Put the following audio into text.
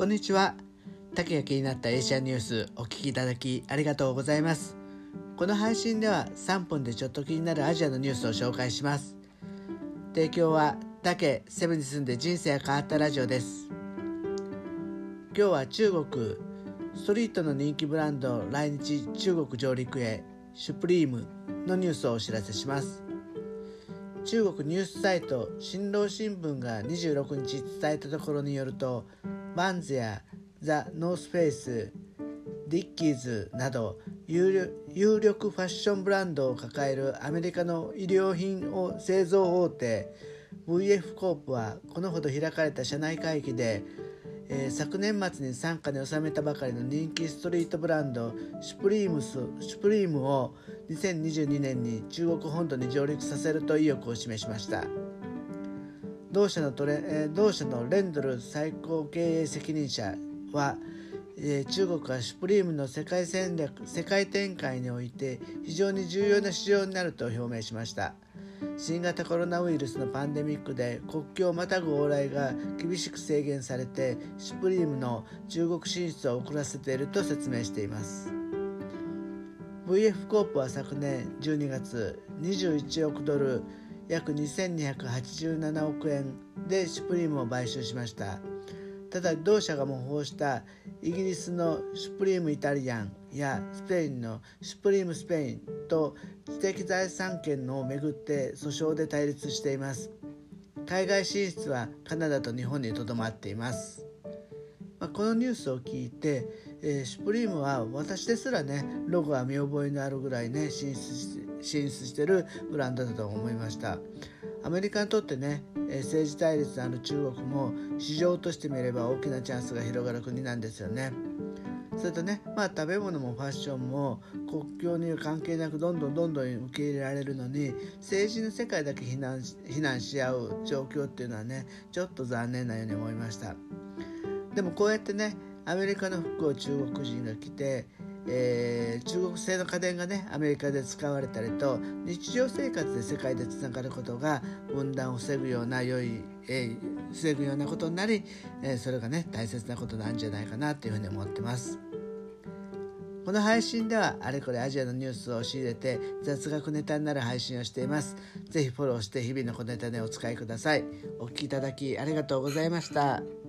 こんにちは。竹が気になったエーシャニュースお聞きいただきありがとうございます。この配信では3分でちょっと気になるアジアのニュースを紹介します。提供は竹セブンに住んで人生が変わったラジオです。今日は中国ストリートの人気ブランド来日中国上陸へシュプリームのニュースをお知らせします。中国ニュースサイト新労新聞が26日伝えたところによるとバンズやザ・ノースフェイスディッキーズなど有力ファッションブランドを抱えるアメリカの衣料品を製造大手 VF コープはこのほど開かれた社内会議で、えー、昨年末に傘下に収めたばかりの人気ストリートブランドシュプリームスシュプリームを2022年に中国本土に上陸させると意欲を示しました。同社のトレ、えー、同社のレンドル最高経営責任者は、えー、中国はシュプリームの世界戦略世界展開において非常に重要な市場になると表明しました。新型コロナウイルスのパンデミックで国境をまたぐ往来が厳しく制限されてシュプリームの中国進出を遅らせていると説明しています。VF コープは昨年12月21億ドル約2287億円でシュプリームを買収しました。ただ同社が模倣したイギリスのシュプリームイタリアンやスペインのシュプリームスペインと知的財産権をめぐって訴訟で対立しています。海外進出はカナダと日本にとどまっています、まあ、このニュースを聞いて、えー、シュプリームは私ですらねロゴは見覚えのあるぐらいね進出し進出してるブランドだと思いました。アメリカにとってね政治対立のある中国も市場としてみれば大きなチャンスが広がる国なんですよね。それとねまあ食べ物もファッションも国境に関係なくどんどんどんどん受け入れられるのに政治の世界だけ非難非難し合う状況っていうのはねちょっと残念なように思いました。でもこうやってねアメリカの服を中国人が着てえー、中国製の家電がねアメリカで使われたりと日常生活で世界でつながることが分断を防ぐような良い、えー、防ぐようなことになり、えー、それがね大切なことなんじゃないかなというふうに思ってます。この配信ではあれこれアジアのニュースを仕入れて雑学ネタになる配信をしています。ぜひフォローして日々の小ネタでお使いください。お聴きいただきありがとうございました。